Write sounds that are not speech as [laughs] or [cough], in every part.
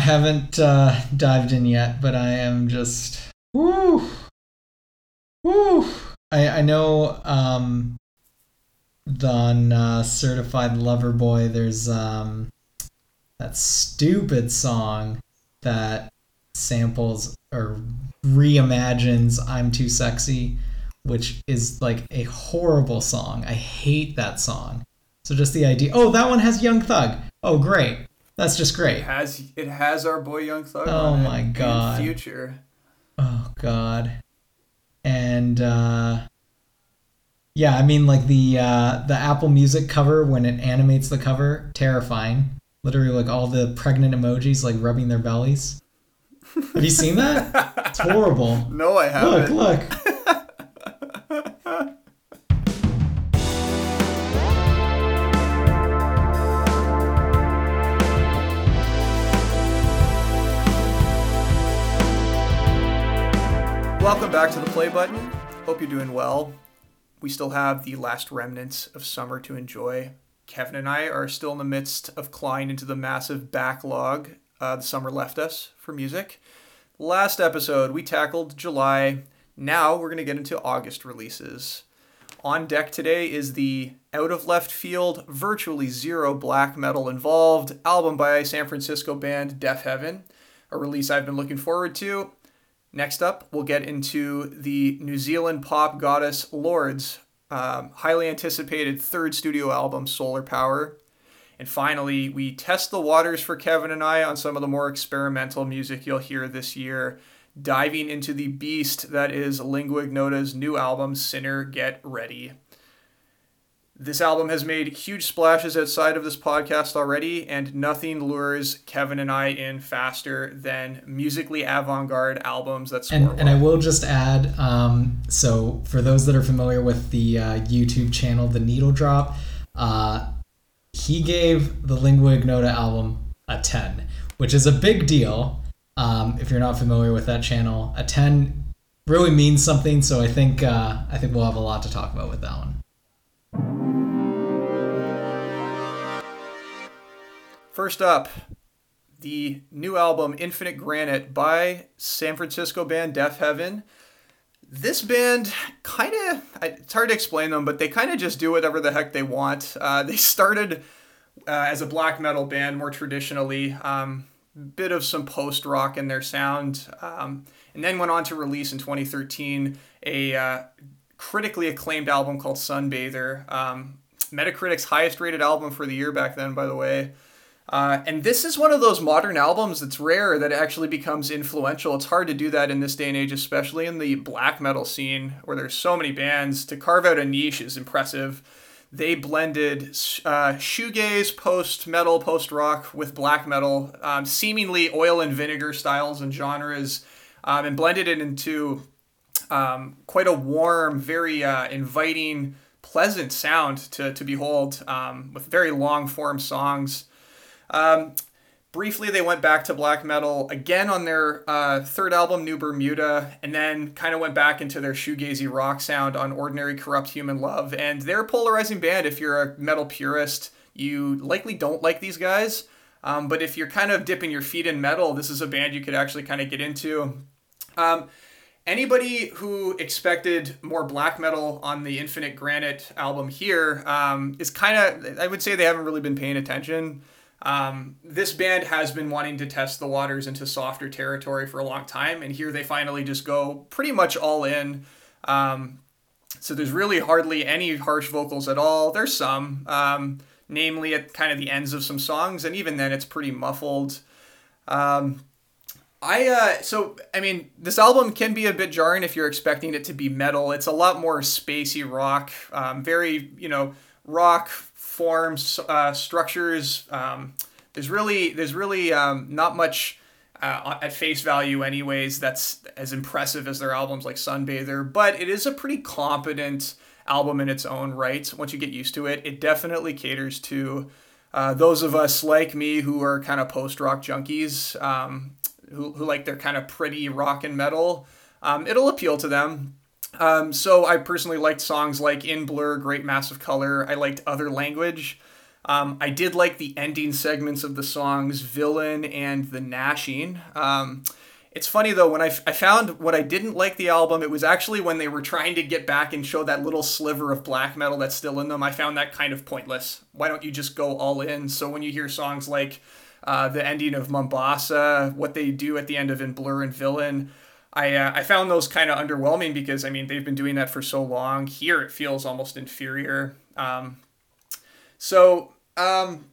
haven't uh, dived in yet, but I am just woo, woo. I I know um, on uh, Certified Lover Boy. There's um, that stupid song that samples or reimagines "I'm Too Sexy," which is like a horrible song. I hate that song. So just the idea. Oh, that one has Young Thug. Oh, great. That's just great. It has it has our boy Young Thug. Oh my god. Future. Oh god. And uh yeah, I mean like the uh the Apple Music cover when it animates the cover, terrifying. Literally like all the pregnant emojis like rubbing their bellies. Have you seen that? It's [laughs] horrible. No, I haven't. Look, look. [laughs] Welcome back to the play button. Hope you're doing well. We still have the last remnants of summer to enjoy. Kevin and I are still in the midst of clawing into the massive backlog uh, the summer left us for music. Last episode, we tackled July. Now we're going to get into August releases. On deck today is the out of left field, virtually zero black metal involved album by San Francisco band Deafheaven, a release I've been looking forward to. Next up, we'll get into the New Zealand pop goddess Lorde's, um, highly anticipated third studio album, Solar Power. And finally, we test the waters for Kevin and I on some of the more experimental music you'll hear this year, diving into the beast that is Lingua Ignota's new album, Sinner Get Ready. This album has made huge splashes outside of this podcast already, and nothing lures Kevin and I in faster than musically avant garde albums that score And, well. and I will just add um, so, for those that are familiar with the uh, YouTube channel, The Needle Drop, uh, he gave the Lingua Ignota album a 10, which is a big deal. Um, if you're not familiar with that channel, a 10 really means something. So I think uh, I think we'll have a lot to talk about with that one. First up, the new album Infinite Granite by San Francisco band Deafheaven. This band kind of, it's hard to explain them, but they kind of just do whatever the heck they want. Uh, they started uh, as a black metal band more traditionally, um, bit of some post rock in their sound, um, and then went on to release in 2013 a uh, critically acclaimed album called Sunbather. Um, Metacritic's highest rated album for the year back then, by the way. Uh, and this is one of those modern albums that's rare that actually becomes influential. It's hard to do that in this day and age, especially in the black metal scene where there's so many bands. To carve out a niche is impressive. They blended uh, shoegaze, post metal, post rock with black metal, um, seemingly oil and vinegar styles and genres, um, and blended it into um, quite a warm, very uh, inviting, pleasant sound to, to behold um, with very long form songs. Um, briefly, they went back to black metal again on their uh, third album, New Bermuda, and then kind of went back into their shoegazy rock sound on Ordinary Corrupt Human Love. And they're a polarizing band. If you're a metal purist, you likely don't like these guys. Um, but if you're kind of dipping your feet in metal, this is a band you could actually kind of get into. Um, anybody who expected more black metal on the Infinite Granite album here um, is kind of, I would say they haven't really been paying attention. Um, this band has been wanting to test the waters into softer territory for a long time, and here they finally just go pretty much all in. Um, so there's really hardly any harsh vocals at all. There's some, um, namely at kind of the ends of some songs, and even then it's pretty muffled. Um, I uh, so I mean this album can be a bit jarring if you're expecting it to be metal. It's a lot more spacey rock, um, very you know rock forms, uh, structures. Um, there's really there's really um, not much uh, at face value, anyways. That's as impressive as their albums like Sunbather, but it is a pretty competent album in its own right. Once you get used to it, it definitely caters to uh, those of us like me who are kind of post rock junkies, um, who, who like their kind of pretty rock and metal. Um, it'll appeal to them. Um, so I personally liked songs like In Blur, Great Mass of Color. I liked Other Language. Um, I did like the ending segments of the songs Villain and The Gnashing. Um, it's funny though, when I, f- I found what I didn't like the album, it was actually when they were trying to get back and show that little sliver of black metal that's still in them. I found that kind of pointless. Why don't you just go all in? So when you hear songs like uh, the ending of Mombasa, what they do at the end of In Blur and Villain, I, uh, I found those kind of underwhelming because I mean they've been doing that for so long. Here it feels almost inferior. Um, so um,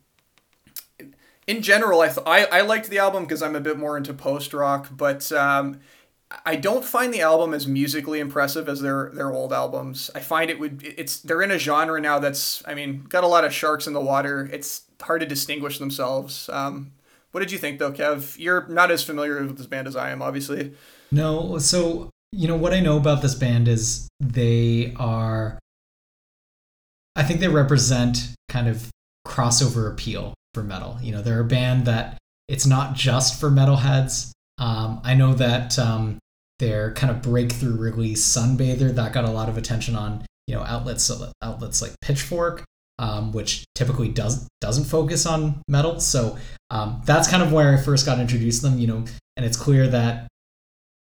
in general, I, th- I I liked the album because I'm a bit more into post rock, but um, I don't find the album as musically impressive as their their old albums. I find it would it's they're in a genre now that's I mean got a lot of sharks in the water. It's hard to distinguish themselves. Um, what did you think though, Kev? You're not as familiar with this band as I am, obviously. No, so you know what I know about this band is they are I think they represent kind of crossover appeal for metal. You know, they're a band that it's not just for metalheads. Um, I know that um, their kind of breakthrough release Sunbather that got a lot of attention on you know outlets outlets like Pitchfork, um, which typically does doesn't focus on metal. So um, that's kind of where I first got introduced to them. You know, and it's clear that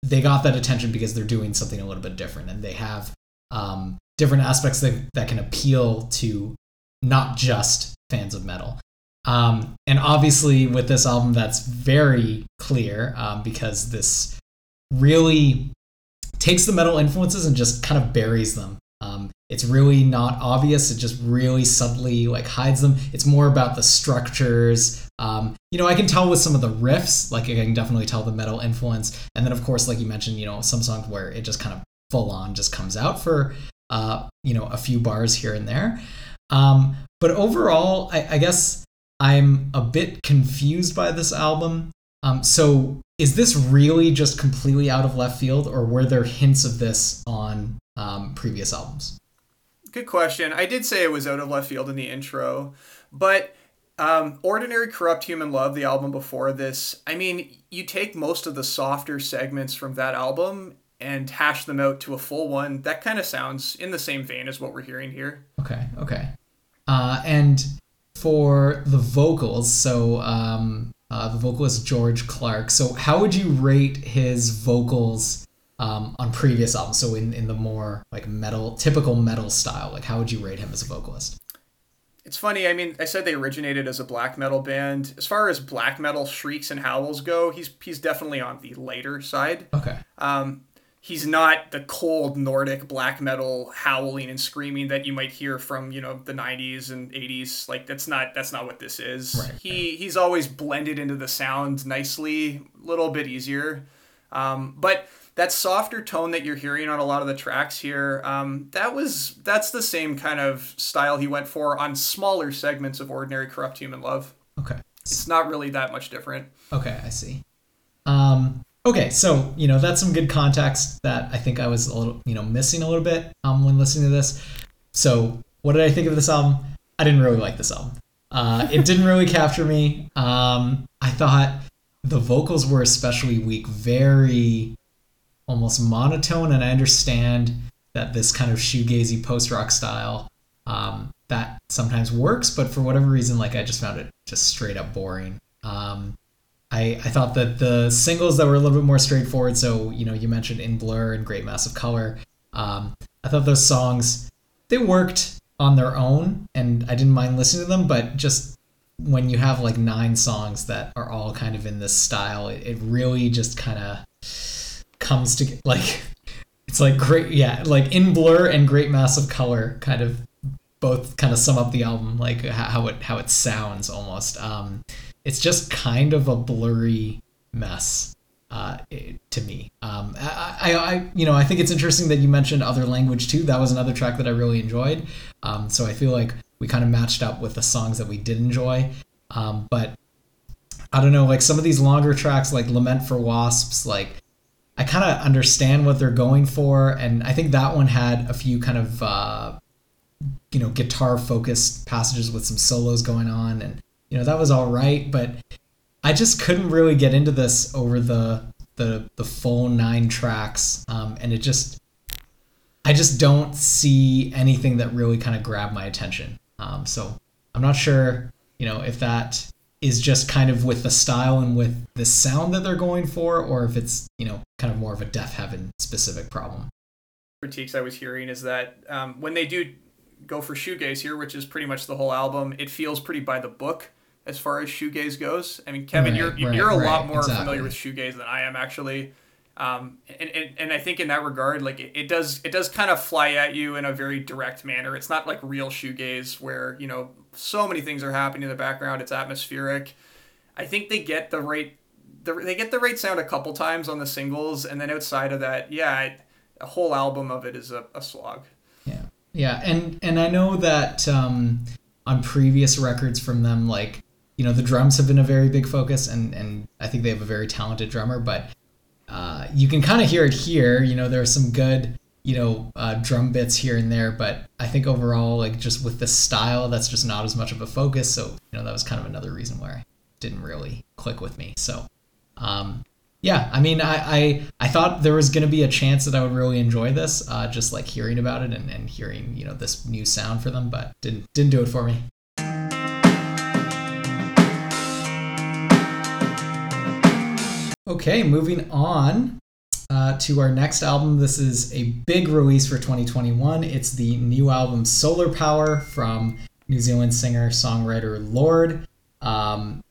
they got that attention because they're doing something a little bit different and they have um, different aspects that, that can appeal to not just fans of metal. Um, and obviously, with this album, that's very clear um, because this really takes the metal influences and just kind of buries them. Um, it's really not obvious. It just really subtly like hides them. It's more about the structures. Um, you know, I can tell with some of the riffs, like I can definitely tell the metal influence. And then of course, like you mentioned, you know, some songs where it just kind of full on just comes out for uh, you know a few bars here and there. Um, but overall, I, I guess I'm a bit confused by this album. Um, so is this really just completely out of left field, or were there hints of this on um, previous albums? Good question. I did say it was out of left field in the intro, but um, Ordinary Corrupt Human Love, the album before this, I mean, you take most of the softer segments from that album and hash them out to a full one. That kind of sounds in the same vein as what we're hearing here. Okay, okay. Uh, and for the vocals, so um, uh, the vocalist George Clarke. So how would you rate his vocals um, on previous albums. So in, in the more like metal, typical metal style, like how would you rate him as a vocalist? It's funny. I mean, I said they originated as a black metal band. As far as black metal shrieks and howls go, he's he's definitely on the later side. Okay. Um, he's not the cold Nordic black metal howling and screaming that you might hear from you know the 90s and 80s. Like that's not that's not what this is. Right. He he's always blended into the sound nicely, a little bit easier. Um, but that softer tone that you're hearing on a lot of the tracks here, um, that was that's the same kind of style he went for on smaller segments of Ordinary Corrupt Human Love. Okay. It's not really that much different. Okay, I see. Um, okay, so you know that's some good context that I think I was a little you know missing a little bit um, when listening to this. So what did I think of this album? I didn't really like this album. Uh, it [laughs] didn't really capture me. Um, I thought the vocals were especially weak, very almost monotone, and I understand that this kind of shoegazy post rock style um, that sometimes works, but for whatever reason, like I just found it just straight up boring. Um, I, I thought that the singles that were a little bit more straightforward, so you know you mentioned In Blur and Great Mass of Color, um, I thought those songs they worked on their own, and I didn't mind listening to them, but just when you have like nine songs that are all kind of in this style, it, it really just kind of comes to like it's like great yeah like in blur and great mass of color kind of both kind of sum up the album like how it how it sounds almost um it's just kind of a blurry mess uh, to me. Um, I, I, I, you know, I think it's interesting that you mentioned other language too. That was another track that I really enjoyed. Um, so I feel like we kind of matched up with the songs that we did enjoy. Um, but I don't know, like some of these longer tracks, like Lament for Wasps, like I kind of understand what they're going for, and I think that one had a few kind of uh, you know guitar focused passages with some solos going on, and you know that was all right, but I just couldn't really get into this over the the the full nine tracks, um, and it just I just don't see anything that really kind of grabbed my attention. Um, so I'm not sure, you know, if that is just kind of with the style and with the sound that they're going for, or if it's, you know, kind of more of a Deafheaven specific problem. Critiques I was hearing is that um, when they do go for shoegaze here, which is pretty much the whole album, it feels pretty by the book as far as shoegaze goes. I mean, Kevin, right, you're right, you're a right, lot more exactly. familiar with shoegaze than I am actually. Um, and, and, and I think in that regard, like it, it does it does kind of fly at you in a very direct manner. It's not like real shoegaze where you know so many things are happening in the background. It's atmospheric. I think they get the right the, they get the right sound a couple times on the singles, and then outside of that, yeah, a whole album of it is a, a slog. Yeah, yeah, and and I know that um, on previous records from them, like you know, the drums have been a very big focus, and and I think they have a very talented drummer, but uh, you can kind of hear it here. You know, there are some good, you know, uh, drum bits here and there, but I think overall, like just with the style, that's just not as much of a focus. So, you know, that was kind of another reason why it didn't really click with me. So, um, yeah, I mean, I, I, I thought there was going to be a chance that I would really enjoy this, uh, just like hearing about it and, and hearing, you know, this new sound for them, but didn't, didn't do it for me. Okay, moving on uh, to our next album. This is a big release for 2021. It's the new album Solar Power from New Zealand singer songwriter Lorde. Um,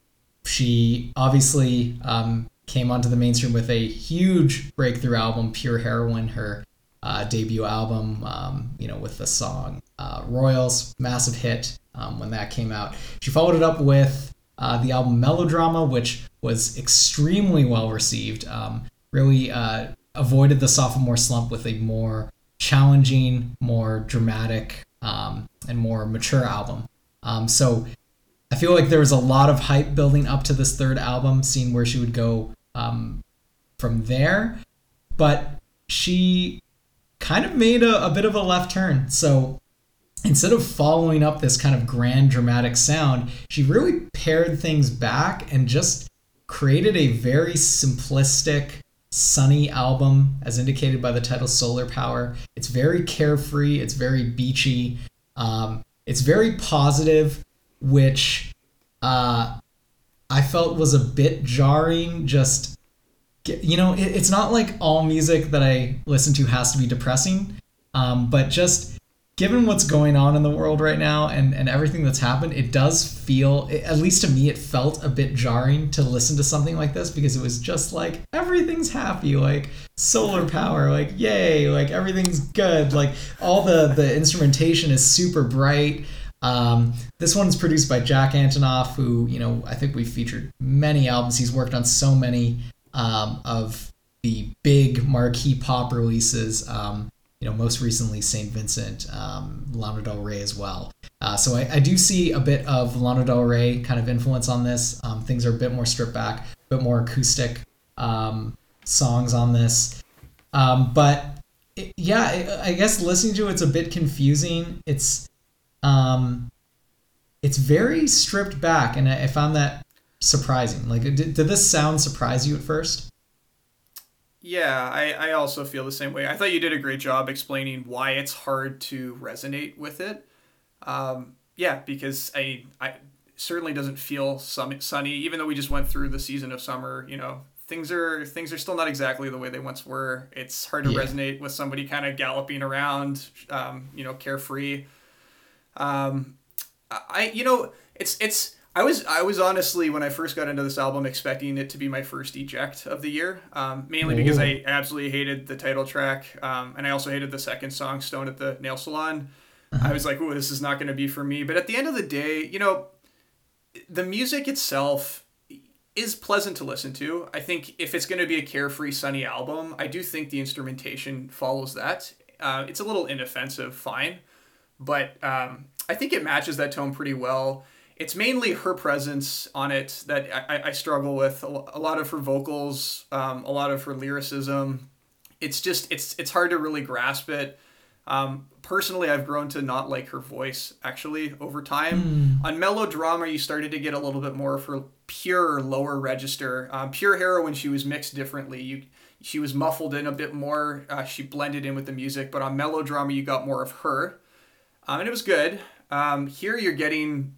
she obviously um, came onto the mainstream with a huge breakthrough album, Pure Heroine, her uh, debut album, um, you know, with the song uh, Royals, massive hit um, when that came out. She followed it up with uh, the album Melodrama, which was extremely well received. Um, really uh, avoided the sophomore slump with a more challenging, more dramatic, um, and more mature album. Um, so I feel like there was a lot of hype building up to this third album, seeing where she would go um, from there. But she kind of made a, a bit of a left turn. So instead of following up this kind of grand dramatic sound, she really pared things back and just created a very simplistic, sunny album, as indicated by the title Solar Power. It's very carefree, it's very beachy, um, it's very positive, which uh, I felt was a bit jarring. Just, you know, it, it's not like all music that I listen to has to be depressing, um, but just given what's going on in the world right now and, and everything that's happened, it does feel, at least to me, it felt a bit jarring to listen to something like this because it was just like everything's happy, like solar power, like yay, like everything's good, like all the the instrumentation is super bright. Um, this one's produced by Jack Antonoff, who you know I think we've featured many albums. He's worked on so many um, of the big marquee pop releases. Um, you know, most recently St. Vincent, um, Lana Del Rey as well. Uh, so I, I, do see a bit of Lana Del Rey kind of influence on this. Um, things are a bit more stripped back, a bit more acoustic um, songs on this. Um, but it, yeah, it, I guess listening to it's a bit confusing. It's um, it's very stripped back, and I, I found that surprising. Like, did, did this sound surprise you at first? Yeah, I, I also feel the same way. I thought you did a great job explaining why it's hard to resonate with it. Um, yeah, because I I certainly doesn't feel sunny, even though we just went through the season of summer. You know, things are things are still not exactly the way they once were. It's hard to yeah. resonate with somebody kind of galloping around, um, you know, carefree. Um, I you know it's it's I was I was honestly when I first got into this album expecting it to be my first eject of the year, um, mainly because I absolutely hated the title track, um, and I also hated the second song, "Stone at the Nail Salon." Uh-huh. I was like, "Oh, this is not going to be for me." But at the end of the day, you know, the music itself is pleasant to listen to. I think if it's going to be a carefree, sunny album, I do think the instrumentation follows that. Uh, it's a little inoffensive, fine, but um, I think it matches that tone pretty well it's mainly her presence on it that I, I struggle with. A lot of her vocals, um, a lot of her lyricism. It's just it's it's hard to really grasp it. Um, personally, I've grown to not like her voice actually over time. Mm. On melodrama, you started to get a little bit more of her pure lower register. Um, pure heroine, she was mixed differently. You she was muffled in a bit more. Uh, she blended in with the music, but on melodrama, you got more of her, um, and it was good. Um, here, you're getting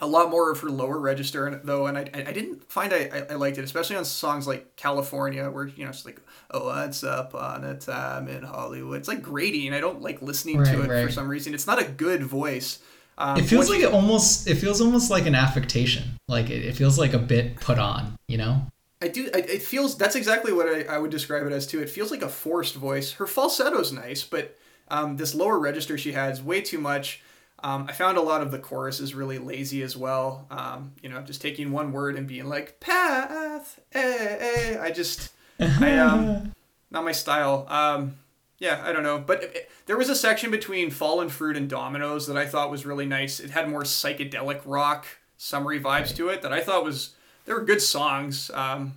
a lot more of her lower register though and i, I didn't find I, I liked it especially on songs like california where you know it's like oh what's up on a time in hollywood it's like grating i don't like listening right, to it right. for some reason it's not a good voice um, it feels like it almost it feels almost like an affectation like it, it feels like a bit put on you know I do. I, it feels that's exactly what I, I would describe it as too. It feels like a forced voice. Her falsetto's nice, but um, this lower register she has way too much. Um, I found a lot of the chorus is really lazy as well. Um, you know, just taking one word and being like path, eh, eh. I just, I um, [laughs] not my style. Um, yeah, I don't know, but it, it, there was a section between Fallen Fruit and Dominoes that I thought was really nice. It had more psychedelic rock, summery vibes to it that I thought was. there were good songs, um,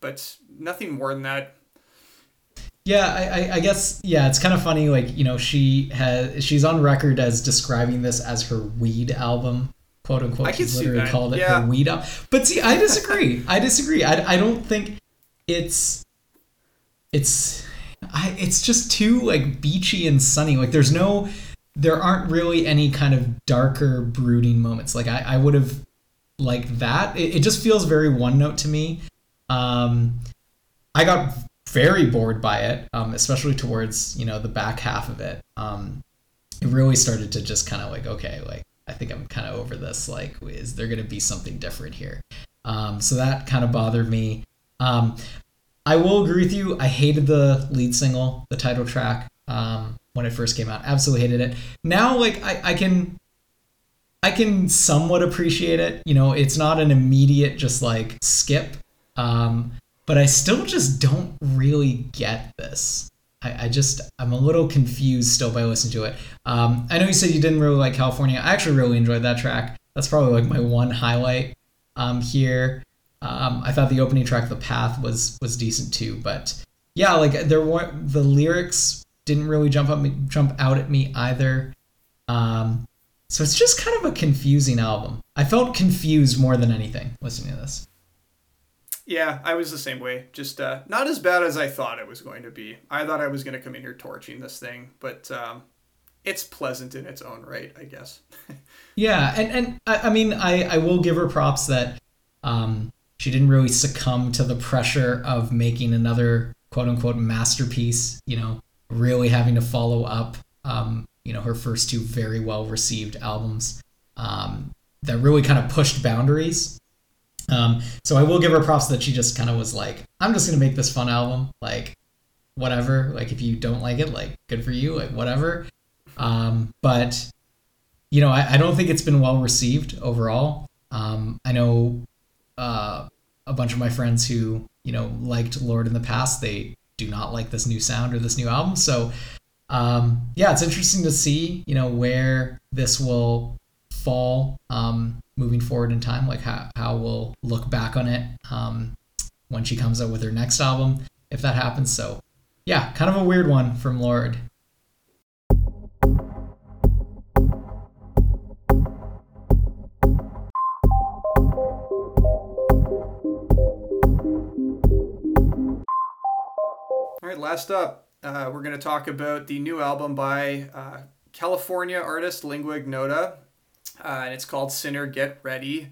but nothing more than that. Yeah, I, I guess yeah, it's kind of funny. Like you know, she has she's on record as describing this as her weed album, quote unquote. I she's literally called it yeah. her weed album. But see, I disagree. [laughs] I disagree. I, I don't think it's it's I it's just too like beachy and sunny. Like there's no there aren't really any kind of darker brooding moments. Like I, I would have liked that. It, it just feels very one note to me. Um, I got very bored by it, um, especially towards you know the back half of it. Um, it really started to just kind of like okay, like I think I'm kind of over this. Like, is there going to be something different here? Um, so that kind of bothered me. Um, I will agree with you. I hated the lead single, the title track, um, when it first came out. Absolutely hated it. Now, like I, I can I can somewhat appreciate it. You know, it's not an immediate just like skip. Um, but I still just don't really get this. I, I just I'm a little confused still by listening to it. Um, I know you said you didn't really like California. I actually really enjoyed that track. That's probably like my one highlight um, here. Um, I thought the opening track, "The Path," was was decent too. But yeah, like there were the lyrics didn't really jump up me, jump out at me either. Um, so it's just kind of a confusing album. I felt confused more than anything listening to this. Yeah, I was the same way. Just uh, not as bad as I thought it was going to be. I thought I was going to come in here torching this thing, but um, it's pleasant in its own right, I guess. [laughs] yeah, and and I, I, mean, I I will give her props that um, she didn't really succumb to the pressure of making another quote unquote masterpiece. You know, really having to follow up. Um, you know, her first two very well received albums um, that really kind of pushed boundaries um, so I will give her props that she just kind of was like, I'm just gonna make this fun album, like whatever. Like if you don't like it, like good for you, like whatever. Um, but you know, I, I don't think it's been well received overall. Um, I know uh, a bunch of my friends who you know liked Lorde in the past. They do not like this new sound or this new album. So um, yeah, it's interesting to see you know where this will fall um, moving forward in time, like how, how we'll look back on it um, when she comes out with her next album, if that happens. So, yeah, kind of a weird one from Lorde. All right, last up, uh, we're going to talk about the new album by uh, California artist Lingua Ignota uh, and it's called Sinner Get Ready.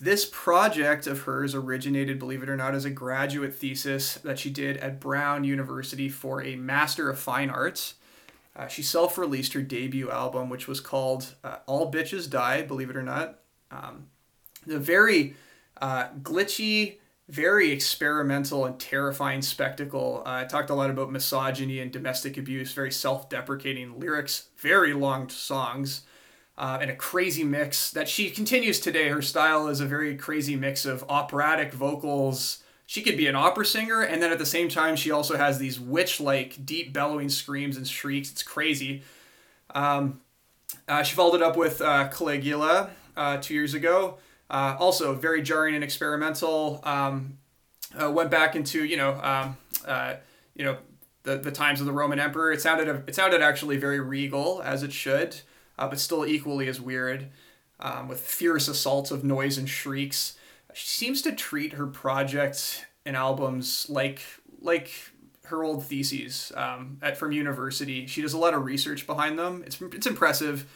This project of hers originated, believe it or not, as a graduate thesis that she did at Brown University for a Master of Fine Arts. Uh, she self released her debut album, which was called uh, All Bitches Die, believe it or not. Um, the very uh, glitchy, very experimental and terrifying spectacle. Uh, I talked a lot about misogyny and domestic abuse, very self deprecating lyrics, very long songs uh, and a crazy mix that she continues today. Her style is a very crazy mix of operatic vocals. She could be an opera singer, and then at the same time, she also has these witch like deep bellowing screams and shrieks. It's crazy. Um, uh, she followed it up with uh, Caligula uh, two years ago. Uh, also, very jarring and experimental. Um, uh, went back into you know um, you know the, the times of the Roman Emperor. It sounded it sounded actually very regal as it should uh, but still equally as weird, um, with fierce assaults of noise and shrieks. She seems to treat her projects and albums like like her old theses um, at from university. She does a lot of research behind them. It's it's impressive.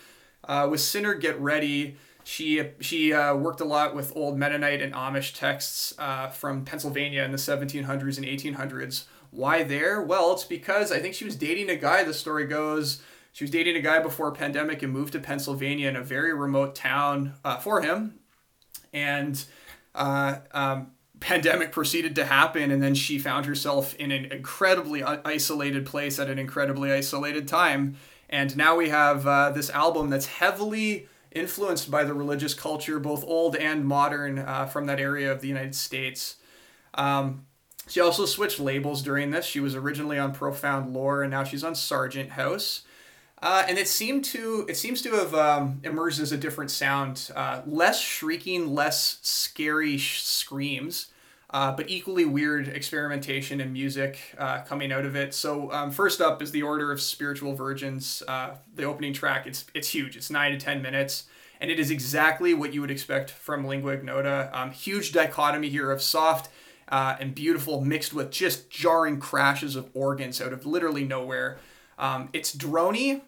Uh, with Sinner Get Ready, She she uh, worked a lot with old Mennonite and Amish texts uh, from Pennsylvania in the 1700s and 1800s. Why there? Well, it's because I think she was dating a guy. The story goes she was dating a guy before the pandemic and moved to Pennsylvania in a very remote town uh, for him, and uh, um, pandemic proceeded to happen, and then she found herself in an incredibly isolated place at an incredibly isolated time. And now we have uh, this album that's heavily influenced by the religious culture, both old and modern, uh, from that area of the United States. Um, she also switched labels during this. She was originally on Profound Lore, and now she's on Sargent House. Uh, and it seemed to it seems to have um, emerged as a different sound, uh, less shrieking, less scary sh- screams, uh, but equally weird experimentation and music uh, coming out of it. So um, first up is the Order of Spiritual Virgins, uh, the opening track. It's it's huge. It's nine to ten minutes, and it is exactly what you would expect from Lingua Ignota. Um, huge dichotomy here of soft. Uh, and beautiful mixed with just jarring crashes of organs out of literally nowhere. Um, it's drony,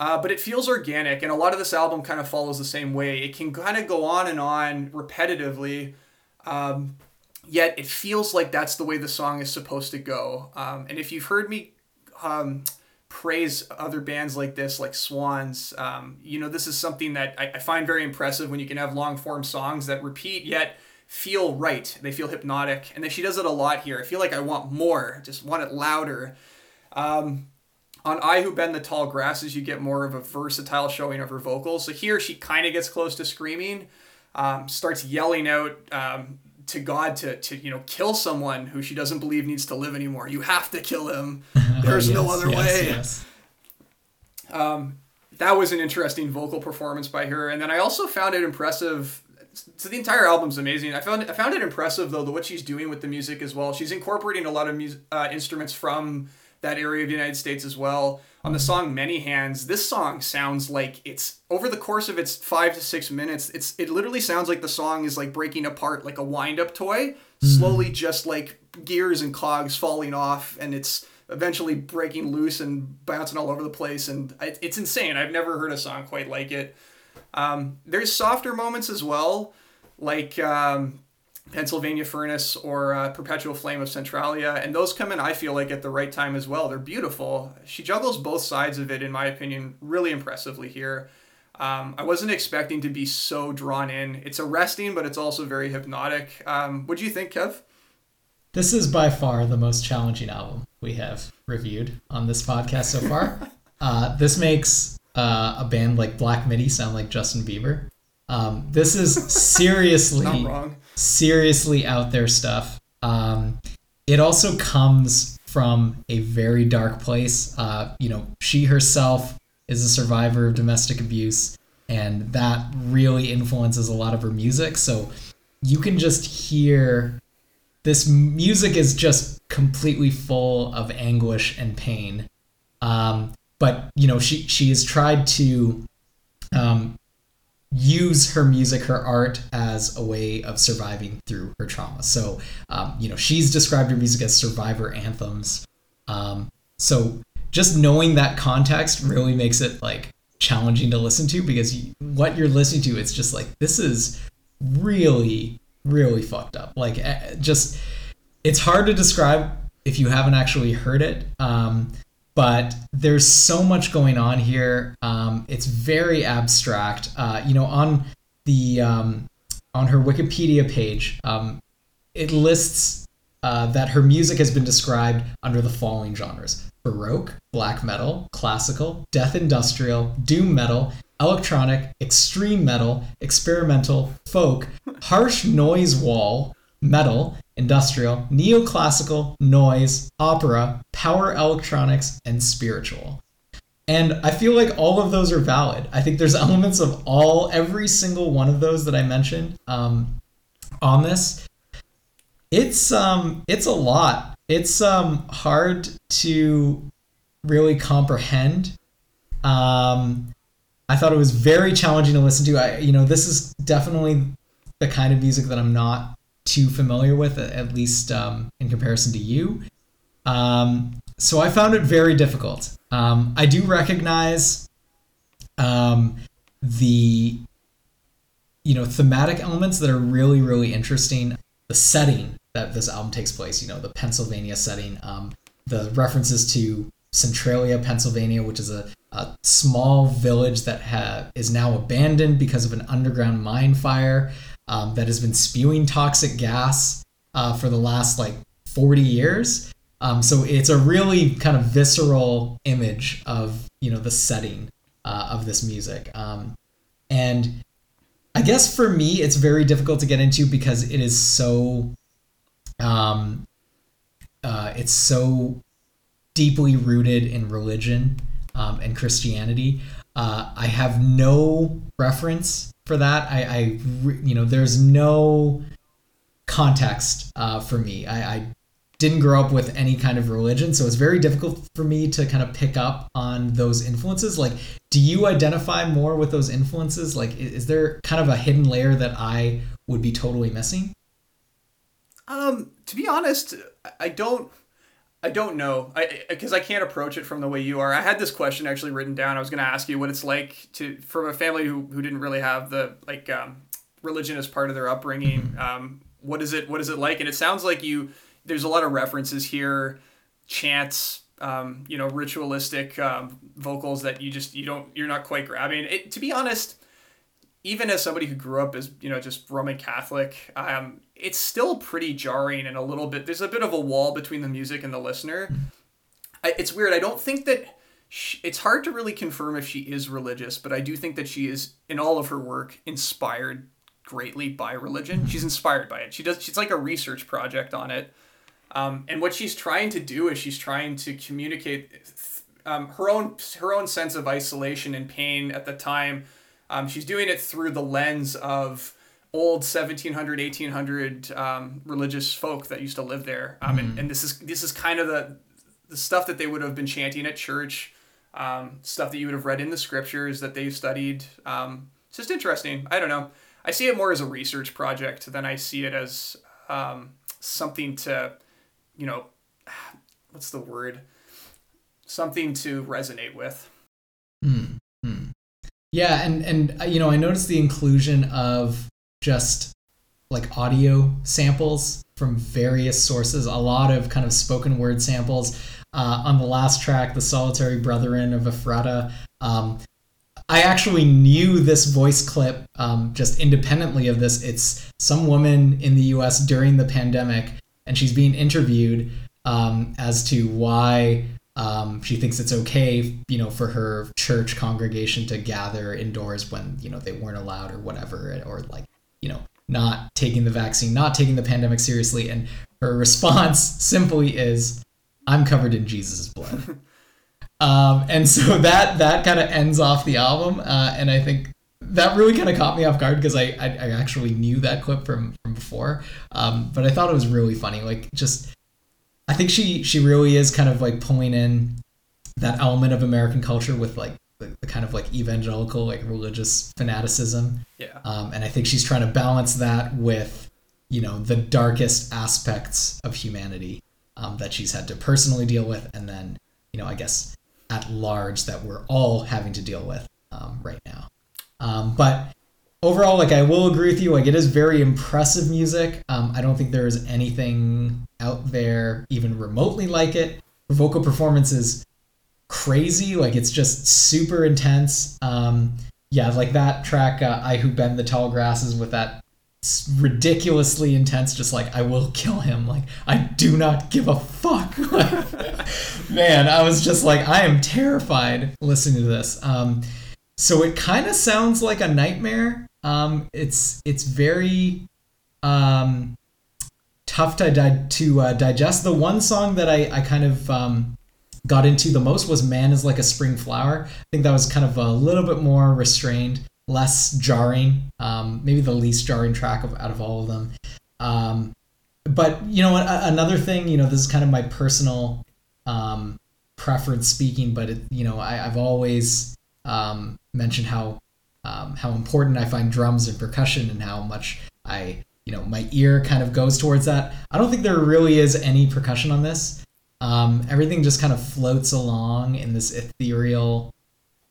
uh, but it feels organic, and a lot of this album kind of follows the same way. It can kind of go on and on repetitively, um, yet it feels like that's the way the song is supposed to go. Um, and if you've heard me um, praise other bands like this, like Swans, um, you know, this is something that I, I find very impressive when you can have long form songs that repeat yet feel right. They feel hypnotic, and then she does it a lot here. I feel like I want more, just want it louder. Um, on I Who Bend the Tall Grasses, you get more of a versatile showing of her vocals. So here she kind of gets close to screaming, um, starts yelling out um, to God to, to, you know, kill someone who she doesn't believe needs to live anymore. You have to kill him. [laughs] There's yes, no other yes, way. Yes. Um, that was an interesting vocal performance by her. And then I also found it impressive. So the entire album's amazing. I found I found it impressive though the what she's doing with the music as well. She's incorporating a lot of music, uh, instruments from that area of the United States as well. On the song Many Hands, this song sounds like it's over the course of its five to six minutes, it's it literally sounds like the song is like breaking apart like a wind-up toy, mm-hmm. slowly just like gears and cogs falling off, and it's eventually breaking loose and bouncing all over the place. And it's insane. I've never heard a song quite like it. Um, there's softer moments as well, like um, Pennsylvania Furnace or uh, Perpetual Flame of Centralia, and those come in, I feel like, at the right time as well. They're beautiful. She juggles both sides of it, in my opinion, really impressively here. Um, I wasn't expecting to be so drawn in. It's arresting, but it's also very hypnotic. Um, what do you think, Kev? This is by far the most challenging album we have reviewed on this podcast so far. [laughs] uh, this makes uh, a band like Black Midi sound like Justin Bieber. Um, this is [laughs] seriously seriously out there stuff. Um, it also comes from a very dark place. Uh, you know, she herself is a survivor of domestic abuse, and that really influences a lot of her music. So you can just hear this music is just completely full of anguish and pain. Um, but you know, she she has tried to um, use her music, her art as a way of surviving through her trauma. So, um, you know, she's described her music as survivor anthems. Um, so, just knowing that context really makes it like challenging to listen to because what you're listening to, it's just like this is really, really fucked up. Like, eh, just it's hard to describe if you haven't actually heard it. Um, but there's so much going on here. Um, it's very abstract. Uh, you know, on the um, on her Wikipedia page, um, it lists uh, that her music has been described under the following genres: baroque, black metal, classical, death industrial, doom metal, electronic, extreme metal, experimental, folk, harsh noise wall, metal, industrial, neoclassical, noise, opera, power electronics, and spiritual. And I feel like all of those are valid. I think there's [laughs] elements of all, every single one of those that I mentioned um, on this. It's um, it's a lot. It's um, hard to really comprehend. Um, I thought it was very challenging to listen to. I, you know, this is definitely the kind of music that I'm not too familiar with, at least um, in comparison to you. Um, so I found it very difficult. Um, I do recognize um, the you know thematic elements that are really really interesting. The setting that this album takes place, you know, the Pennsylvania setting, um, the references to Centralia, Pennsylvania, which is a, a small village that ha- is now abandoned because of an underground mine fire um, that has been spewing toxic gas uh, for the last like 40 years. Um, so it's a really kind of visceral image of you know the setting uh, of this music, um, and I guess for me it's very difficult to get into because it is so, um, uh, it's so deeply rooted in religion um, and Christianity. Uh, I have no reference for that. I, I you know, there's no context uh, for me. I, I didn't grow up with any kind of religion, so it's very difficult for me to kind of pick up on those influences. Like, do you identify more with those influences? Like, is there kind of a hidden layer that I would be totally missing? Um, to be honest, I don't. I don't know, I because I can't approach it from the way you are. I had this question actually written down. I was going to ask you what it's like to from a family who, who didn't really have the like um, religion as part of their upbringing. Mm-hmm. Um, what is it? What is it like? And it sounds like you there's a lot of references here, chants, um, you know, ritualistic um, vocals that you just you don't you're not quite grabbing. It, to be honest, even as somebody who grew up as you know just Roman Catholic, um, it's still pretty jarring and a little bit. There's a bit of a wall between the music and the listener. I, it's weird. I don't think that. She, it's hard to really confirm if she is religious, but I do think that she is in all of her work inspired greatly by religion. She's inspired by it. She does. She's like a research project on it. Um, and what she's trying to do is she's trying to communicate um, her own her own sense of isolation and pain at the time. Um, she's doing it through the lens of old 1700 1800 um, religious folk that used to live there um, mm-hmm. and, and this is this is kind of the the stuff that they would have been chanting at church um, stuff that you would have read in the scriptures that they've studied um, it's just interesting i don't know i see it more as a research project than i see it as um, something to you know, [sighs] what's the word? Something to resonate with. Yeah, and and uh, you know, I noticed the inclusion of just like audio samples from various sources, a lot of kind of spoken word samples. Uh, on the last track, The Solitary Brethren of Ephrata, um, I actually knew this voice clip um, just independently of this. It's some woman in the US during the pandemic and she's being interviewed um, as to why um, she thinks it's okay, you know, for her church congregation to gather indoors when you know they weren't allowed or whatever, or like you know not taking the vaccine, not taking the pandemic seriously, and her response [laughs] simply is, "I'm covered in Jesus' blood." [laughs] um, and so that that kind of ends off the album, uh, and I think that really kind of caught me off guard because I, I, I actually knew that clip from from before, um, but I thought it was really funny. Like just, I think she she really is kind of like pulling in that element of American culture with like the, the kind of like evangelical like religious fanaticism. Yeah. Um, and I think she's trying to balance that with you know the darkest aspects of humanity um, that she's had to personally deal with, and then you know I guess at large that we're all having to deal with um, right now. Um, but overall, like I will agree with you, like it is very impressive music. Um, I don't think there is anything out there even remotely like it. Her vocal performance is crazy, like it's just super intense. Um, yeah, like that track, uh, "I Who Bend the Tall Grasses" with that ridiculously intense just like i will kill him like i do not give a fuck [laughs] man i was just like i am terrified listening to this um so it kind of sounds like a nightmare. Um, it's it's very um, tough to di- to uh, digest. The one song that I I kind of um, got into the most was "Man Is Like a Spring Flower." I think that was kind of a little bit more restrained, less jarring. Um, maybe the least jarring track of, out of all of them. Um, but you know, a- another thing, you know, this is kind of my personal um, preference speaking, but it, you know, I, I've always um, mentioned how um, how important I find drums and percussion and how much I you know my ear kind of goes towards that. I don't think there really is any percussion on this. Um, everything just kind of floats along in this ethereal,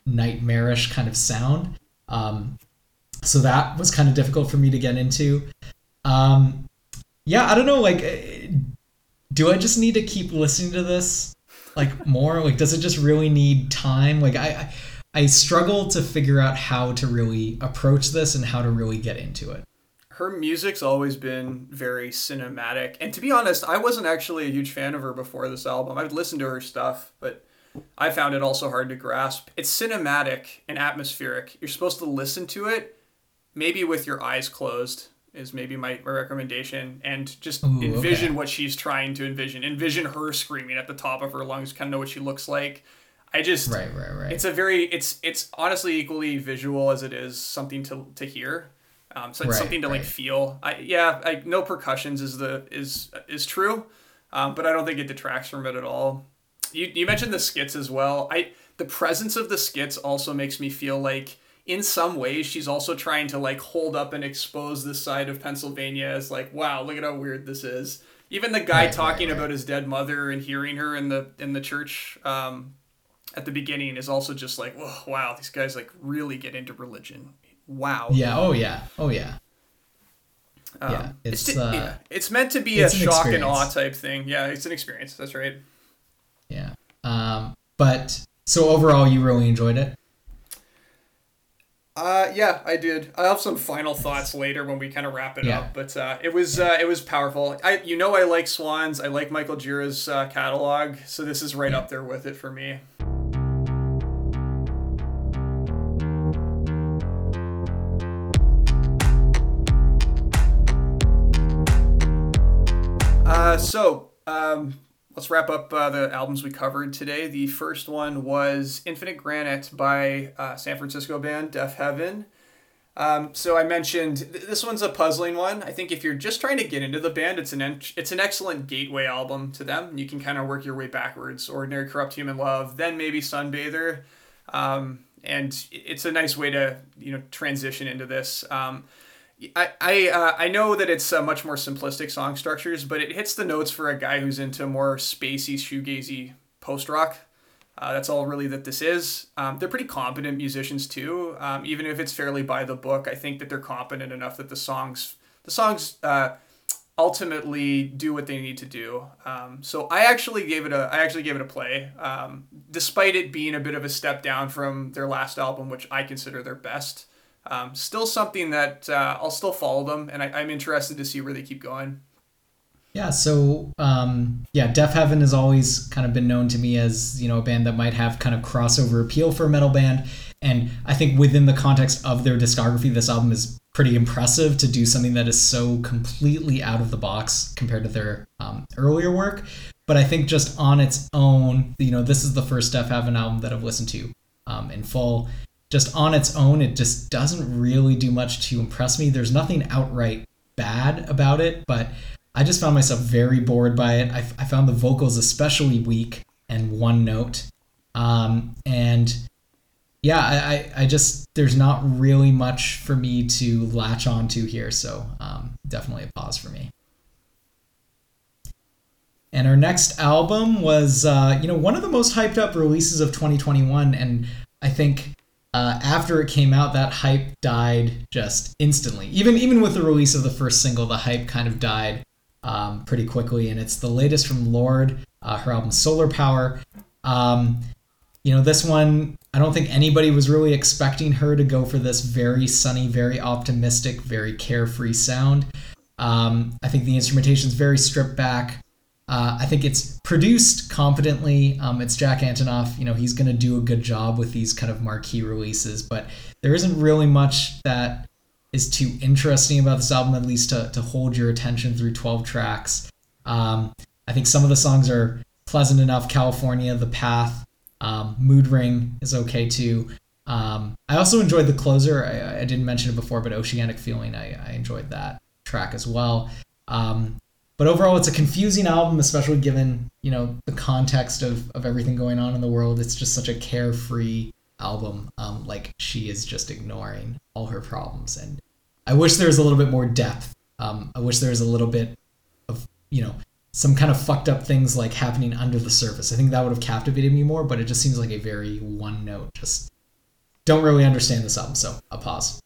nightmarish kind of sound. Um, so that was kind of difficult for me to get into. Um, yeah, I don't know. Like, eh, do I just need to keep listening to this like more? Like, does it just really need time? Like, I, I I struggle to figure out how to really approach this and how to really get into it. Her music's always been very cinematic. And to be honest, I wasn't actually a huge fan of her before this album. I've listened to her stuff, but I found it also hard to grasp. It's cinematic and atmospheric. You're supposed to listen to it maybe with your eyes closed is maybe my, my recommendation and just Ooh, envision okay. what she's trying to envision envision her screaming at the top of her lungs kind of know what she looks like I just right, right, right. It's a very it's it's honestly equally visual as it is something to to hear. Um, so it's right, something to right. like feel. I yeah, I no percussions is the is is true, um, but I don't think it detracts from it at all. You you mentioned the skits as well. I the presence of the skits also makes me feel like in some ways she's also trying to like hold up and expose this side of Pennsylvania as like wow look at how weird this is. Even the guy right, talking about his dead mother and hearing her in the in the church um, at the beginning is also just like, oh, wow, these guys like really get into religion. Wow. Yeah. Oh yeah. Oh yeah. Um, yeah. It's it's, uh, yeah, it's meant to be a shock experience. and awe type thing. Yeah, it's an experience. That's right. Yeah. Um. But so overall, you really enjoyed it. Uh, yeah, I did. I have some final thoughts later when we kind of wrap it yeah. up, but uh, it was uh, it was powerful. I you know I like Swans. I like Michael Gira's uh, catalog, so this is right yeah. up there with it for me. Uh, so um, let's wrap up uh, the albums we covered today. The first one was Infinite Granite by uh, San Francisco band Deafheaven. Um, so I mentioned th- this one's a puzzling one. I think if you're just trying to get into the band, it's an en- it's an excellent gateway album to them. You can kind of work your way backwards. Ordinary Corrupt Human Love, then maybe Sunbather, um, and it's a nice way to you know transition into this. Um, I I, uh, I know that it's uh, much more simplistic song structures, but it hits the notes for a guy who's into more spacey, shoegazy post rock. Uh, that's all really that this is. Um, they're pretty competent musicians too, um, even if it's fairly by the book. I think that they're competent enough that the songs the songs uh, ultimately do what they need to do. Um, so I actually gave it a I actually gave it a play, um, despite it being a bit of a step down from their last album, which I consider their best. Um, still something that uh, I'll still follow them, and I, am interested to see where they keep going. Yeah, so um, yeah, Heaven has always kind of been known to me as you know a band that might have kind of crossover appeal for a metal band, and I think within the context of their discography, this album is pretty impressive to do something that is so completely out of the box compared to their um, earlier work. But I think just on its own, you know, this is the first Deafheaven album that I've listened to um, in full, just on its own, it just doesn't really do much to impress me. There's nothing outright bad about it, but I just found myself very bored by it. I, I found the vocals especially weak and one note. Um, and yeah, I, I, just, there's not really much for me to latch onto here. So um, definitely a pause for me. And our next album was, uh, you know, one of the most hyped up releases of 2021. And I think uh, after it came out, that hype died just instantly. Even even with the release of the first single, the hype kind of died um, pretty quickly. And it's the latest from Lorde, uh, her album Solar Power. Um, you know, this one, I don't think anybody was really expecting her to go for this very sunny, very optimistic, very carefree sound. Um, I think the instrumentation is very stripped back. Uh, I think it's produced competently. Um, it's Jack Antonoff. You know, he's going to do a good job with these kind of marquee releases, but there isn't really much that is too interesting about this album, at least to, to hold your attention through 12 tracks. Um, I think some of the songs are pleasant enough. California, The Path, um, Mood Ring is okay too. Um, I also enjoyed the closer. I, I, didn't mention it before, but Oceanic Feeling, I, I enjoyed that track as well. Um, but overall, it's a confusing album, especially given you know the context of of everything going on in the world. It's just such a carefree album. Um, like she is just ignoring all her problems, and I wish there was a little bit more depth. Um, I wish there was a little bit of you know some kind of fucked up things like happening under the surface. I think that would have captivated me more, but it just seems like a very one note. Just don't really understand this album, so a pause.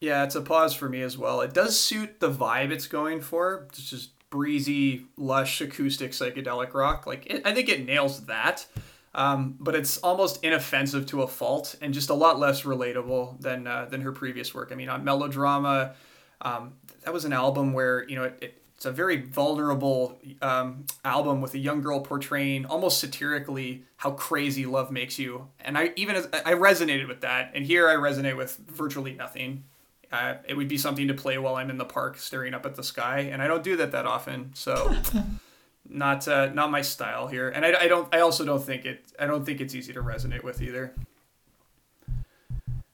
Yeah, it's a pause for me as well. It does suit the vibe it's going for. It's just breezy, lush, acoustic psychedelic rock. Like it, I think it nails that. Um, but it's almost inoffensive to a fault and just a lot less relatable than uh, than her previous work. I mean, on Melodrama, um, that was an album where you know it, it it's a very vulnerable um, album with a young girl portraying almost satirically how crazy love makes you, and I even as I resonated with that, and here I resonate with virtually nothing. Uh, it would be something to play while I'm in the park staring up at the sky, and I don't do that that often, so [laughs] not uh, not my style here. And I, I don't I also don't think it I don't think it's easy to resonate with either.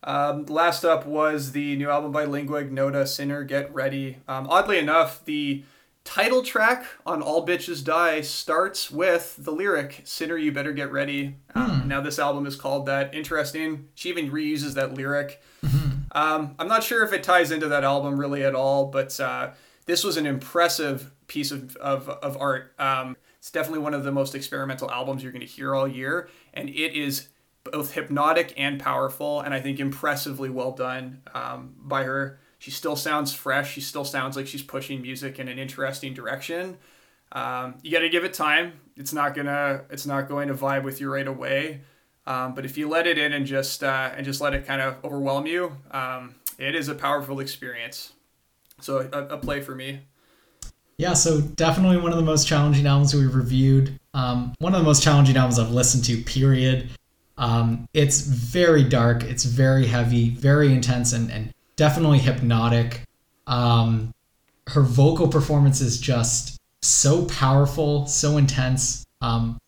Um, last up was the new album by Lingua Ignota, Sinner, Get Ready. Um, oddly enough, the title track on All Bitches Die starts with the lyric, Sinner, you better get ready. Um, hmm. Now, this album is called that. Interesting. She even reuses that lyric. Mm-hmm. Um, I'm not sure if it ties into that album really at all, but uh, this was an impressive piece of, of, of art. Um, it's definitely one of the most experimental albums you're going to hear all year, and it is both hypnotic and powerful, and I think impressively well done um, by her. She still sounds fresh. She still sounds like she's pushing music in an interesting direction. Um, you got to give it time. It's not gonna. It's not going to vibe with you right away. Um, but if you let it in and just uh, and just let it kind of overwhelm you, um, it is a powerful experience. So a, a, play for me. Yeah, so definitely one of the most challenging albums we've reviewed. Um, one of the most challenging albums I've listened to. Period. Um, it's very dark. It's very heavy, very intense, and, and definitely hypnotic. Um, her vocal performance is just so powerful, so intense. Um,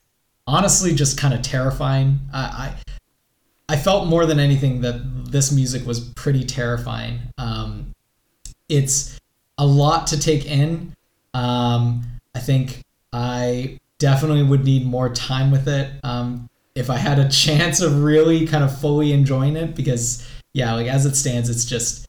honestly, just kind of terrifying. I, I, I felt more than anything that this music was pretty terrifying. Um, it's a lot to take in. Um, I think I definitely would need more time with it. Um, if I had a [laughs] chance of really kind of fully enjoying it because yeah, like as it stands, it's just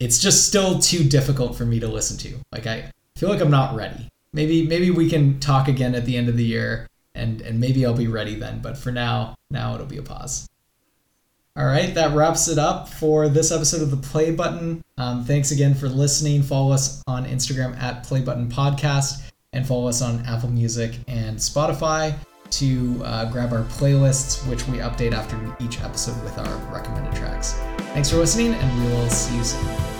it's just still too difficult for me to listen to. Like I feel like I'm not ready. Maybe maybe we can talk again at the end of the year and and maybe I'll be ready then, but for now, now it'll be a pause. All right, that wraps it up for this episode of the Play Button. Um, thanks again for listening. Follow us on Instagram at Play Button Podcast and follow us on Apple Music and Spotify to uh, grab our playlists, which we update after each episode with our recommended tracks. Thanks for listening, and we will see you soon.